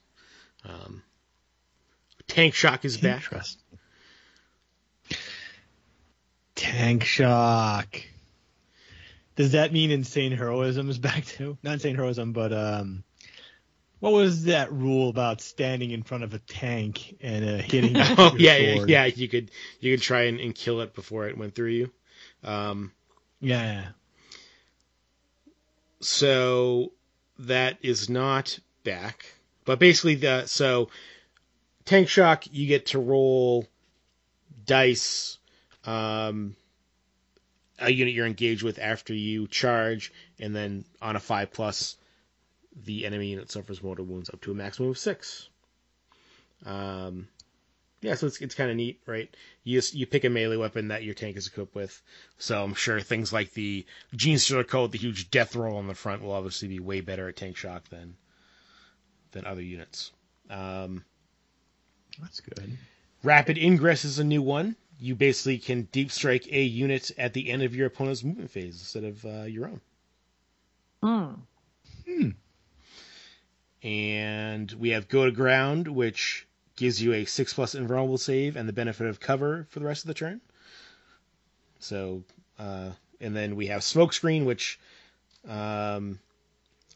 A: Um, tank shock is back.
B: Tank shock. Does that mean insane heroism is back too? Not insane heroism, but um, what was that rule about standing in front of a tank and uh, hitting?
A: oh yeah, yeah, yeah. You could you could try and, and, kill it before it went through you. Um,
B: yeah.
A: So that is not back, but basically the so tank shock you get to roll dice. Um, a unit you're engaged with after you charge, and then on a five plus, the enemy unit suffers mortal wounds up to a maximum of six. Um, yeah, so it's it's kind of neat, right? You just, you pick a melee weapon that your tank is equipped with. So I'm sure things like the Genestealer Cult, the huge death roll on the front, will obviously be way better at tank shock than than other units. Um,
B: That's good.
A: Rapid ingress is a new one. You basically can deep strike a unit at the end of your opponent's movement phase instead of uh, your own.
C: Hmm.
B: Hmm
A: and we have go to ground, which gives you a six plus invulnerable save and the benefit of cover for the rest of the turn. So, uh, and then we have smoke screen, which um,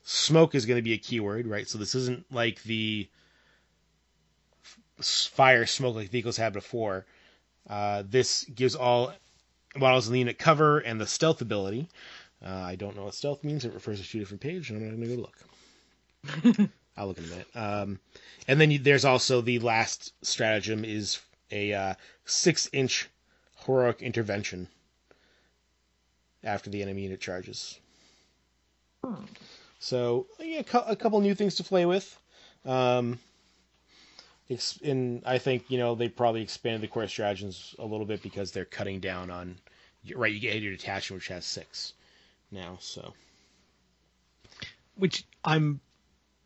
A: smoke is going to be a keyword, right? So this isn't like the fire smoke like vehicles had before. Uh, this gives all models in the unit cover and the stealth ability. Uh, I don't know what stealth means. It refers to two different pages, and I'm not going to go look. I'll look in a minute. Um, and then you, there's also the last stratagem is a uh, six inch heroic intervention after the enemy unit charges.
C: Hmm.
A: So yeah, a couple new things to play with. Um, in I think you know they probably expanded the core stratagems a little bit because they're cutting down on right. You get your detachment, which has six now. So,
B: which I'm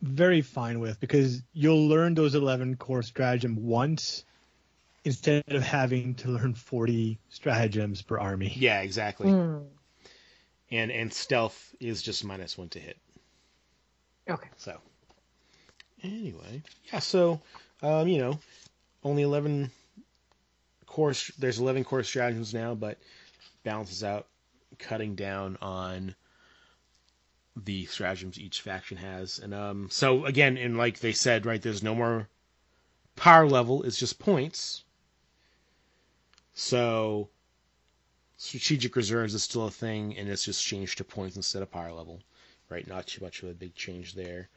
B: very fine with because you'll learn those 11 core stratagem once instead of having to learn 40 stratagems per army.
A: Yeah, exactly.
C: Mm.
A: And and stealth is just minus 1 to hit.
C: Okay.
A: So anyway, yeah, so um, you know, only 11 course there's 11 core stratagems now, but balances out cutting down on the stratagems each faction has. And um, so again, and like they said, right, there's no more power level; it's just points. So strategic reserves is still a thing, and it's just changed to points instead of power level. Right, not too much of a big change there.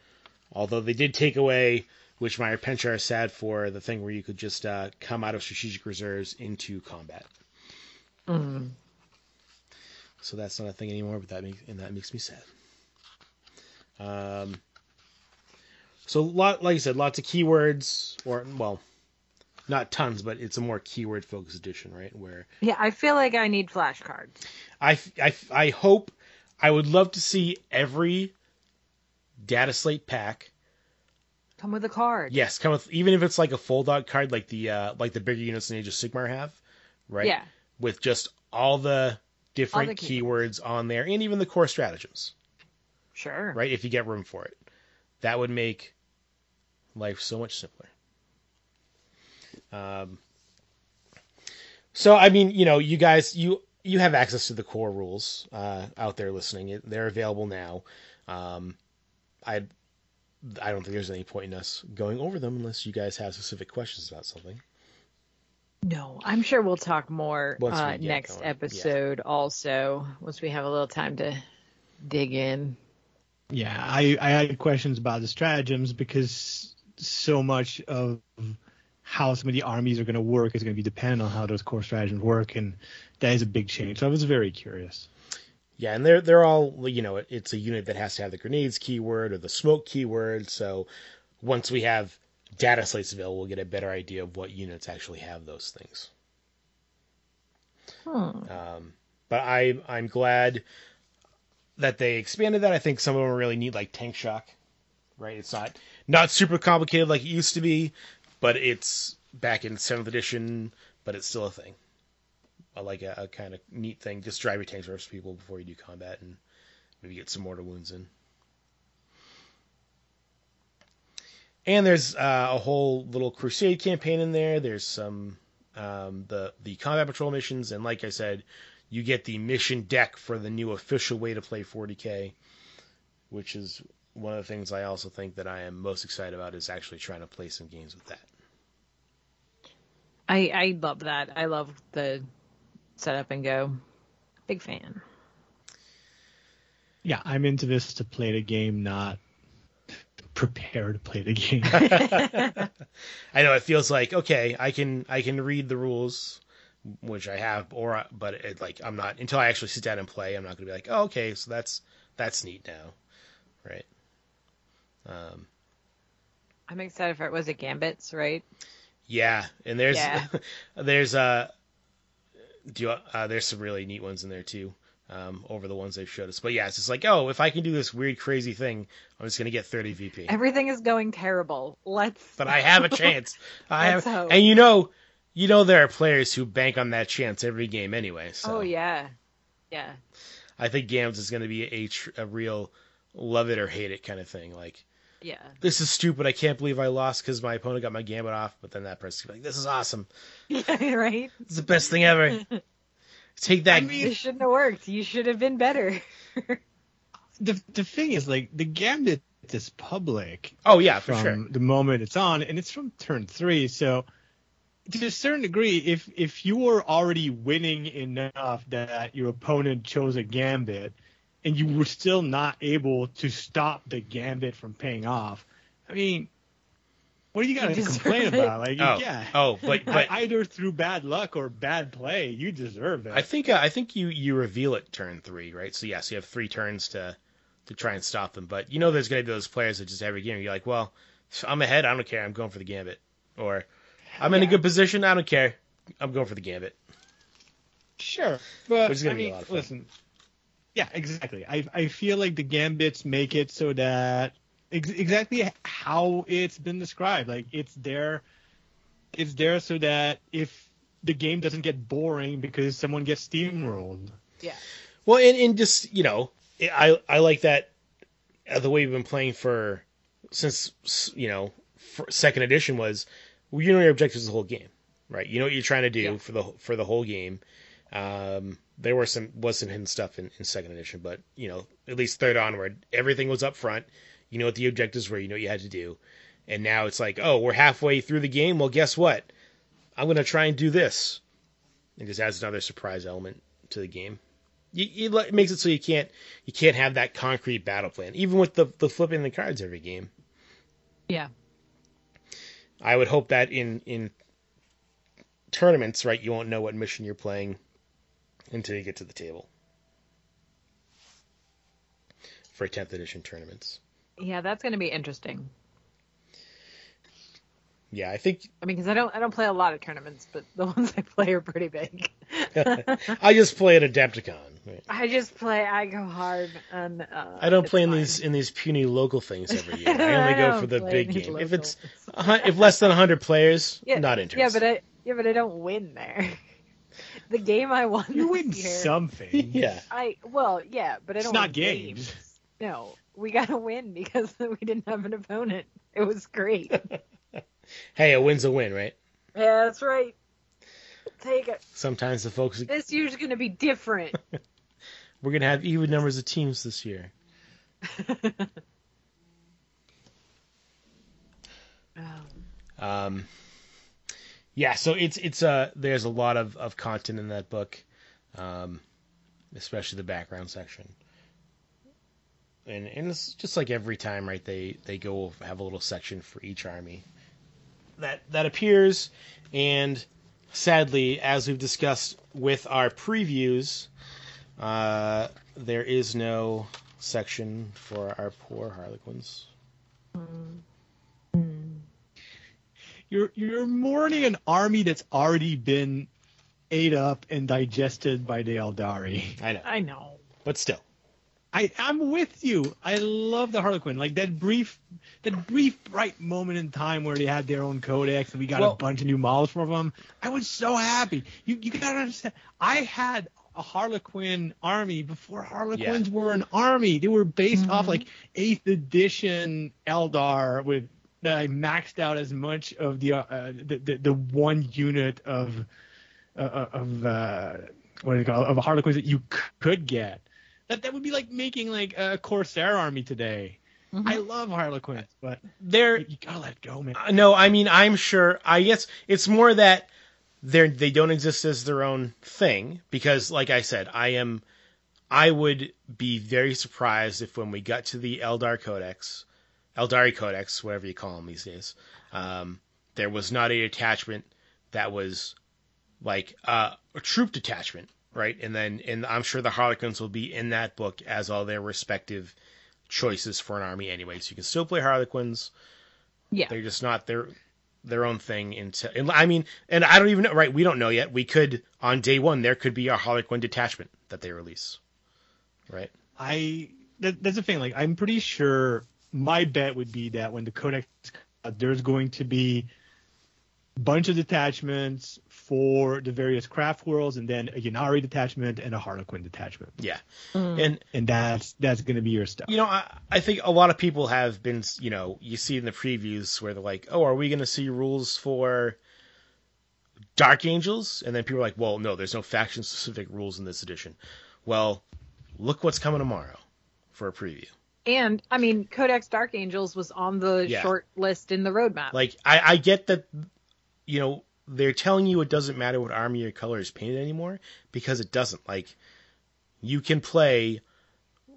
A: Although they did take away, which my Penchar is sad for, the thing where you could just uh, come out of strategic reserves into combat.
C: Mm.
A: So that's not a thing anymore, but that makes and that makes me sad. Um, so, lot, like I said, lots of keywords, or well, not tons, but it's a more keyword focused edition, right? Where
C: yeah, I feel like I need flashcards.
A: I, I, I hope I would love to see every data slate pack
C: come with a card.
A: Yes, come with even if it's like a fold out card, like the uh, like the bigger units in Age of Sigmar have, right?
C: Yeah.
A: With just all the different all the keywords. keywords on there, and even the core stratagems.
C: Sure.
A: Right? If you get room for it. That would make life so much simpler. Um, so I mean, you know, you guys, you you have access to the core rules uh, out there listening. They're available now. Um, I I don't think there's any point in us going over them unless you guys have specific questions about something.
C: No, I'm sure we'll talk more uh, next going. episode. Yeah. Also, once we have a little time to dig in.
B: Yeah, I, I had questions about the stratagems because so much of how some of the armies are going to work is going to be dependent on how those core stratagems work, and that is a big change. So I was very curious.
A: Yeah, and they're they're all you know it's a unit that has to have the grenades keyword or the smoke keyword. So once we have data slates available, we'll get a better idea of what units actually have those things.
C: Hmm.
A: Um, but I I'm glad that they expanded that. I think some of them really need like tank shock, right? It's not not super complicated like it used to be, but it's back in seventh edition, but it's still a thing. I like a, a kind of neat thing. Just drive your tanks versus people before you do combat, and maybe get some mortal wounds in. And there's uh, a whole little crusade campaign in there. There's some um, the the combat patrol missions, and like I said, you get the mission deck for the new official way to play 40k, which is one of the things I also think that I am most excited about is actually trying to play some games with that.
C: I I love that. I love the set up and go. Big fan.
B: Yeah, I'm into this to play the game, not prepare to play the game.
A: I know it feels like okay, I can I can read the rules, which I have, or but it, like I'm not until I actually sit down and play. I'm not going to be like, oh, okay, so that's that's neat now, right? Um,
C: I'm excited for it. Was it Gambits, right?
A: yeah, and there's
C: Yeah.
A: there's uh, do you, uh there's some really neat ones in there too. Um, over the ones they've showed us, but yeah, it's just like, oh, if I can do this weird, crazy thing, I'm just gonna get 30 VP.
C: Everything is going terrible. Let's.
A: but I have a chance. I have,
C: hope.
A: and you know, you know there are players who bank on that chance every game anyway. So
C: Oh yeah, yeah.
A: I think Gams is going to be a, tr- a real love it or hate it kind of thing. Like
C: Yeah.
A: this is stupid. I can't believe I lost because my opponent got my gambit off. But then that person's like, this is awesome.
C: Yeah, right?
A: It's the best thing ever. Take that.
B: I mean-
C: This shouldn't have worked. You should have been better.
B: the the thing is, like, the gambit is public
A: oh yeah, for
B: from
A: sure.
B: the moment it's on, and it's from turn three. So, to a certain degree, if if you were already winning enough that your opponent chose a gambit, and you were still not able to stop the gambit from paying off, I mean, what are you gonna
C: You
B: complain
C: it.
B: about? Like,
A: Oh,
B: yeah.
A: oh, but but
B: either through bad luck or bad play, you deserve it.
A: I think uh, I think you you reveal it turn three, right? So yes, you have three turns to to try and stop them. But you know, there's going to be those players that just every game you're like, well, I'm ahead, I don't care, I'm going for the gambit, or I'm in a good position, I don't care, I'm going for the gambit.
B: Sure, but
A: Which is gonna
B: I
A: be a lot of fun.
B: listen. Yeah, exactly. I I feel like the gambits make it so that ex- exactly how it's been described. Like it's there, it's there so that if the game doesn't get boring because someone gets steamrolled.
C: Yeah.
A: Well, and, and just you know, I I like that uh, the way we've been playing for since you know for second edition was well, you know your objectives the whole game, right? You know what you're trying to do
C: Yeah.
A: for the for the whole game. Um, there were some was some hidden stuff in, in second edition, but you know at least third onward, everything was up front. You know what the objectives were. You know what you had to do, and now it's like, oh, we're halfway through the game. Well, guess what? I'm gonna try and do this. It just adds another surprise element to the game you, you, it makes it so you can't you can't have that concrete battle plan, even with the the flipping the cards every game.
C: Yeah.
A: I would hope that in in tournaments, right, you won't know what mission you're playing until you get to the table for 10th edition tournaments.
C: Yeah, that's going to be interesting.
A: Yeah, I think
C: I mean, because I don't I don't play a lot of tournaments, but the ones I play are pretty big.
A: I just play at Adepticon. Right?
C: I just play. I go hard, and uh,
A: I don't play in
C: fine.
A: these in these puny local things every year. I
C: I
A: only go for the big
C: in these
A: game. If it's
C: ones.
A: a hun- if less than 100 players,
C: yeah,
A: not
C: Yeah, but I yeah, but I don't win there. the game I won.
B: You win
C: year,
B: something.
A: yeah.
C: I well, yeah, but I
B: It's
C: don't.
B: not
C: win
B: games.
C: No, we got to win because we didn't have an opponent. It was great.
A: Hey, a win's a win, right?
C: yeah, that's right. Take it.
A: Sometimes the folks
C: This year's gonna be different.
A: We're gonna have even numbers of teams this year.
C: Oh,
A: Um, yeah, so it's it's uh there's a lot of, of content in that book, um, especially the background section. And and it's just like every time, right? They they go have a little section for each army. that that appears, and sadly, as we've discussed with our previews, uh, there is no section for our poor Harlequins.
B: You're you're mourning an army that's already been ate up and digested by the Aeldari.
A: I know,
C: I know.
A: but still,
B: I I'm with you. I love the Harlequin. Like that brief that brief bright moment in time where they had their own codex and we got
A: Well-
B: a bunch of new models from them. I was so happy. You you gotta understand. I had a Harlequin army before Harlequins were an army. They were based off like eighth edition Eldar with that I maxed out as much of the uh, the, the the one unit of uh, of uh, what do you call it, of Harlequins that you c- could get. That that would be like making like a Corsair army today. I love Harlequins, but
A: there.
B: you gotta let go, man.
A: Uh, No, I mean I'm sure. I guess it's more that they they don't exist as their own thing because, like I said, I am. I would be very surprised if when we got to the Eldar Codex, Aeldari Codex, whatever you call them these days, um, there was not a detachment that was like uh, a troop detachment, right? And then, and I'm sure the Harlequins will be in that book as all their respective choices for an army anyway. So you can still play Harlequins.
C: Yeah.
A: They're just not their their own thing until. I mean, and I don't even know. Right, we don't know yet. We could on day one there could be a Harlequin detachment that they release. Right.
B: I that, that's the thing. Like I'm pretty sure my bet would be that when the codex uh, there's going to be bunch of detachments for the various craft worlds, and then a Ynnari detachment and a Harlequin detachment,
A: Yeah.
C: Mm.
A: And
B: and that's that's going to be your stuff.
A: you know, I, I think a lot of people have been. You know, you see in the previews where they're like, "Oh, are we going to see rules for?" Dark Angels, and then people are like, "Well, no, there's no faction-specific rules in this edition." Well, look what's coming tomorrow for a preview.
C: And I mean, Codex Dark Angels was on the
A: Yeah.
C: short list in the roadmap.
A: Like I, I get that you know they're telling you it doesn't matter what army your color is painted anymore because it doesn't. Like you can play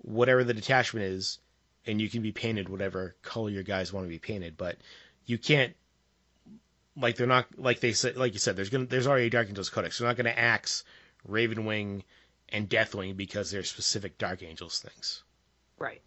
A: whatever the detachment is, and you can be painted whatever color your guys want to be painted, but you can't. Like they're not like they said like you said there's gonna there's already a Dark Angels Codex. They're not gonna axe Ravenwing and Deathwing because they're specific Dark Angels things.
C: right.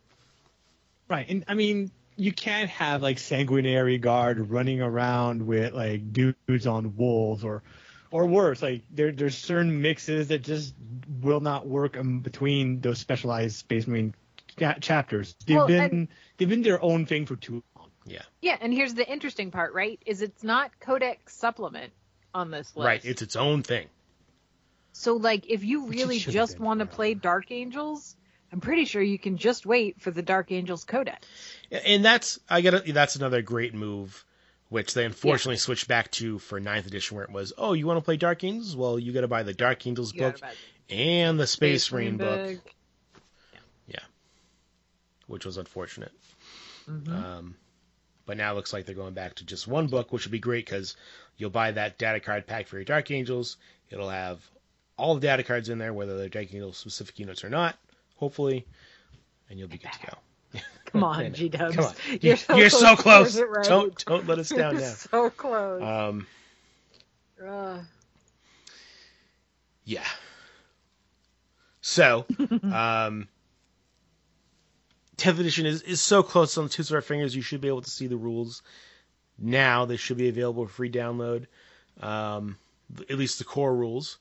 B: Right, and I mean, you can't have like sanguinary guard running around with like dudes on wolves or, or worse. Like there, there's certain mixes that just will not work um, between those specialized Space Marine cha- chapters. They've
C: Well,
B: been
C: and-
B: they've been their own thing for too long.
C: Yeah, Yeah, and here's the interesting part, right? Is it's not Codex supplement on this list.
A: Right, it's its own thing.
C: So like if you really just want to play Dark Angels, I'm pretty sure you can just wait for the Dark Angels Codex.
A: And that's I get. That's another great move, which they unfortunately switched back to for 9th edition, where it was, oh, you want to play Dark Angels? Well, you got to buy the Dark Angels
C: You
A: book and the Space,
C: Space
A: Marine book,
C: book.
A: which was unfortunate.
C: Mhm.
A: Um, but now it looks like they're going back to just one book, which would be great because you'll buy that data card pack for your Dark Angels. It'll have all the data cards in there, whether they're Dark Angel specific units or not, hopefully, and you'll be good to go.
C: Come on. G Dubs.
A: Come on.
C: You're so
A: You're so
C: close.
A: close.
C: to getting right.
A: Don't don't let us down now.
C: so close.
A: Um,
C: Ugh.
A: Yeah. So, um, 10th edition is, is so close on the tips of our fingers, you should be able to see the rules now. They should be available for free download, um, at least the core rules.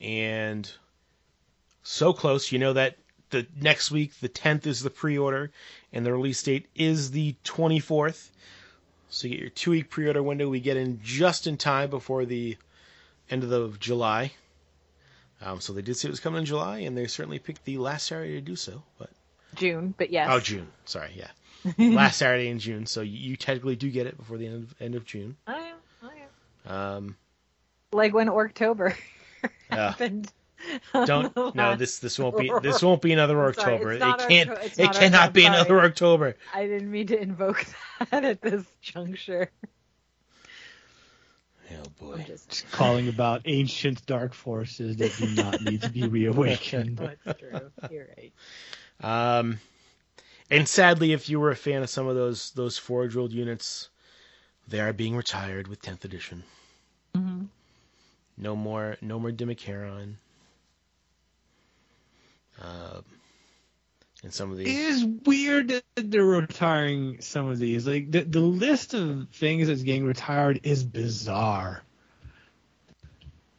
A: And so close, you know that the next week, the 10th, is the pre order, and the release date is the 24th. So you get your two week pre order window. We get in just in time before the end of the July. Um, so they did say it was coming in July, and they certainly picked the last Saturday to do so. But
C: June, but yes.
A: oh, June. Sorry, yeah, last Saturday in June. So you, you technically do get it before the end of, end of June.
C: I am, I am.
A: Um,
C: Like when October happened.
A: Don't no this this won't be this won't be another
C: I'm sorry,
A: October. it can't
C: Octo-
A: it cannot
C: October,
A: be
C: sorry.
A: another October.
C: I didn't mean to invoke that at this juncture.
A: Oh
C: I'm
A: boy.
C: just
B: Calling about ancient dark forces that do not need to be reawakened.
C: that's true. You're right.
A: Um, and sadly, if you were a fan of some of those those Forge World units, they are being retired with 10th edition.
C: hmm
A: No more, no more Dimachaeron. Uh, and some of these,
B: is weird that they're retiring some of these. Like the the list of things that's getting retired is bizarre.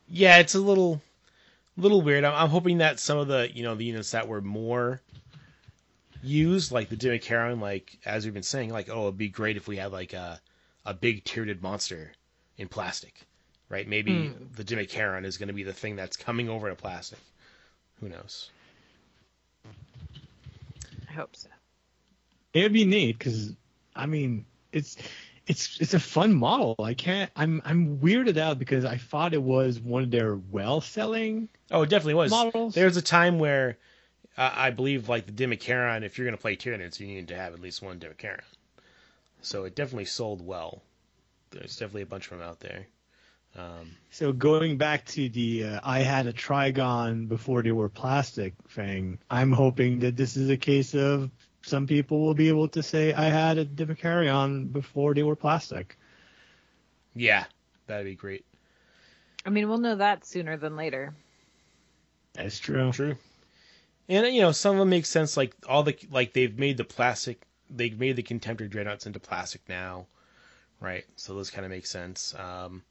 A: yeah, it's a little, little weird. I'm, I'm hoping that some of the, you know, the units that were more used, like the Dimachaeron, like as we've been saying, like oh, it'd be great if we had like a, a big tiered monster in plastic, right? Maybe
C: Hmm.
A: the Dimachaeron is going to be the thing that's coming over to plastic. Who knows?
C: I hope so.
B: It would be neat because I mean it's it's it's a fun model. I can't. I'm I'm weirded out because I thought it was one of their well selling
A: Oh, it definitely was.
B: models.
A: There's a time where uh, I believe like the Dimachaeron, if you're going to play Tyranids, you need to have at least one Dimachaeron. So it definitely sold well. There's definitely a bunch of them out there. Um,
B: So going back to the uh, I had a Trygon before they were plastic thing, I'm hoping that this is a case of some people will be able to say I had a Dimachaeron before they were plastic.
A: yeah, that'd be great.
C: I mean, we'll know that sooner than later.
B: That's true.
A: True. And you know, some of them make sense. Like all the like they've made the plastic, they've made the Contemptor Dreadnoughts into plastic now, right? So those kind of make sense. Um,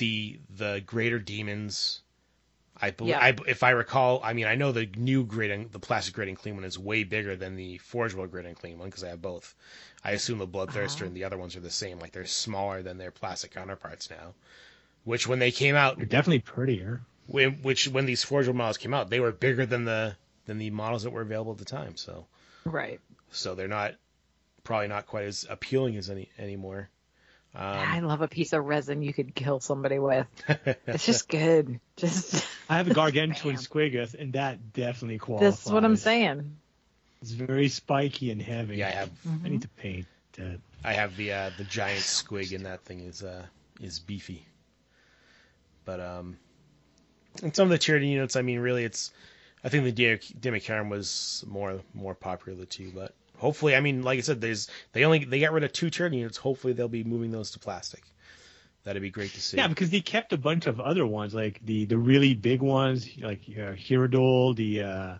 A: the the Greater Demons, I believe,
C: Yeah.
A: I, if I recall, I mean, I know the new Great and the plastic Great Unclean one is way bigger than the Forge World Great Unclean one because I have both. I assume the Bloodthirster
C: Uh-huh.
A: and the other ones are the same. Like they're smaller than their plastic counterparts now. Which when they came out,
B: They're definitely prettier.
A: when, which when these Forge World models came out, they were bigger than the than the models that were available at the time. So
C: Right.
A: so they're not probably not quite as appealing as any anymore.
C: I
A: Um,
C: love a piece of resin you could kill somebody with. It's just good. Just
B: I have a Gargantuan
C: Bam.
B: Squiggoth, and that definitely qualifies.
C: that's what I'm saying.
B: It's very spiky and heavy.
A: yeah, I have
C: Mm-hmm.
B: I need to paint that.
A: I have the uh, the giant squig, and that thing is uh, is beefy. But um, and some of the charity units, I mean, really, it's I think the Dimachaeron was more more popular of the two, but hopefully, I mean, like I said, there's they only they got rid of two tiered units. Hopefully, they'll be moving those to plastic. That'd be great to see.
B: Yeah, because they kept a bunch of other ones, like the the really big ones, like uh, Hierodule, the uh,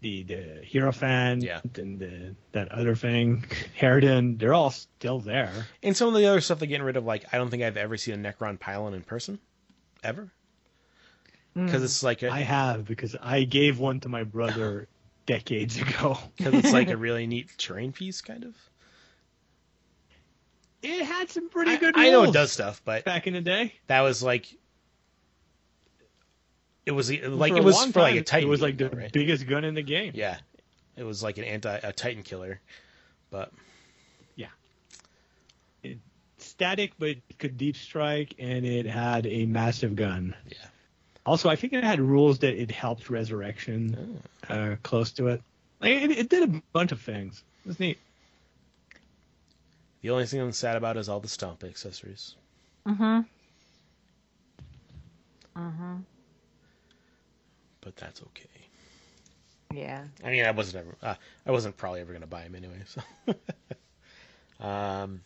B: the the Hierophant,
A: Yeah.
B: and the, that other thing, Harridan. They're all still there.
A: And some of the other stuff they're getting rid of, like I don't think I've ever seen a Necron pylon in person, ever, because it's like a
B: I have because I gave one to my brother decades ago.
A: because it's like a really neat terrain piece, kind of.
B: It had some pretty good.
A: I know it does stuff, but
B: back in the day.
A: that was like it was like it was
B: long
A: for like a Titan.
B: It was like the
A: right?
B: biggest gun in the game.
A: yeah, it was like an anti a Titan killer, but yeah, it,
B: static, but could deep strike, and it had a massive gun.
A: Yeah.
B: Also, I think it had rules that it helped resurrection uh, close to it. Like, it. It did a bunch of things. It was neat.
A: the only thing I'm sad about is all the stomp accessories.
C: Mm-hmm. Mm-hmm.
A: But that's okay.
C: Yeah.
A: I mean, I wasn't ever, uh, I wasn't probably ever gonna buy them anyway. So, um,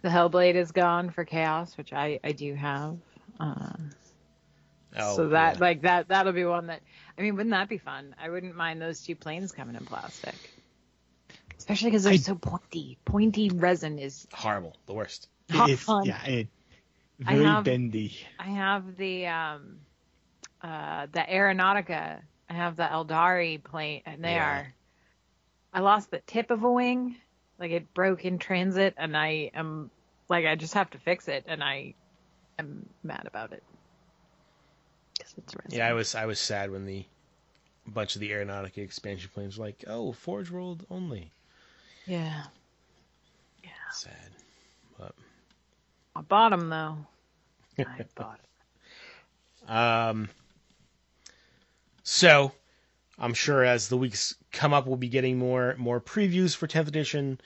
C: The Hellblade is gone for Chaos, which I I do have. Um,
A: oh,
C: so that
A: yeah.
C: like that that'll be one that I mean, wouldn't that be fun? I wouldn't mind those two planes coming in plastic, especially because they're
B: I-
C: so pointy. Pointy resin is.
A: horrible, the worst.
C: Not
B: it's,
C: fun.
B: Yeah, it
C: I
B: very
C: have-
B: bendy.
C: I have the um, uh, the Aeronautica. I have the Aeldari plane, and they
A: Yeah.
C: are. I lost the tip of a wing, like it broke in transit, and I am like I just have to fix it, and I am mad about it. 'Cause it's resin.
A: Yeah, I was I was sad when the bunch of the Aeronautica expansion planes were like, oh, Forge World only.
C: Yeah. Yeah.
A: Sad. But
C: I bought them though. I bought 'em.
A: um, so I'm sure as the weeks come up, we'll be getting more more previews for 10th edition,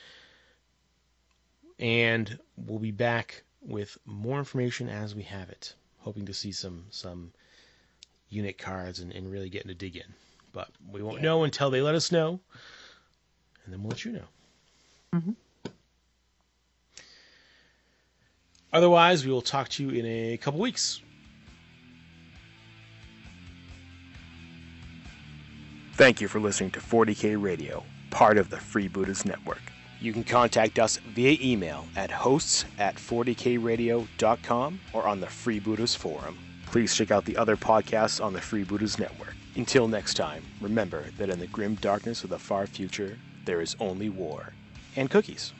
A: and we'll be back with more information as we have it. Hoping to see some some unit cards and, and really getting to dig in, but we won't know until they let us know, and then we'll let you know. Mm-hmm.
D: Otherwise, we will talk to you in a couple weeks.
A: Thank you for listening to 40K Radio, part of the Free Freebooters Network. You can contact us via email at hosts at 40kradio.com or on the Free Freebooters Forum. Please check out the other podcasts on the Freebooters Network. Until next time, remember that in the grim darkness of the far future, there is only war and cookies.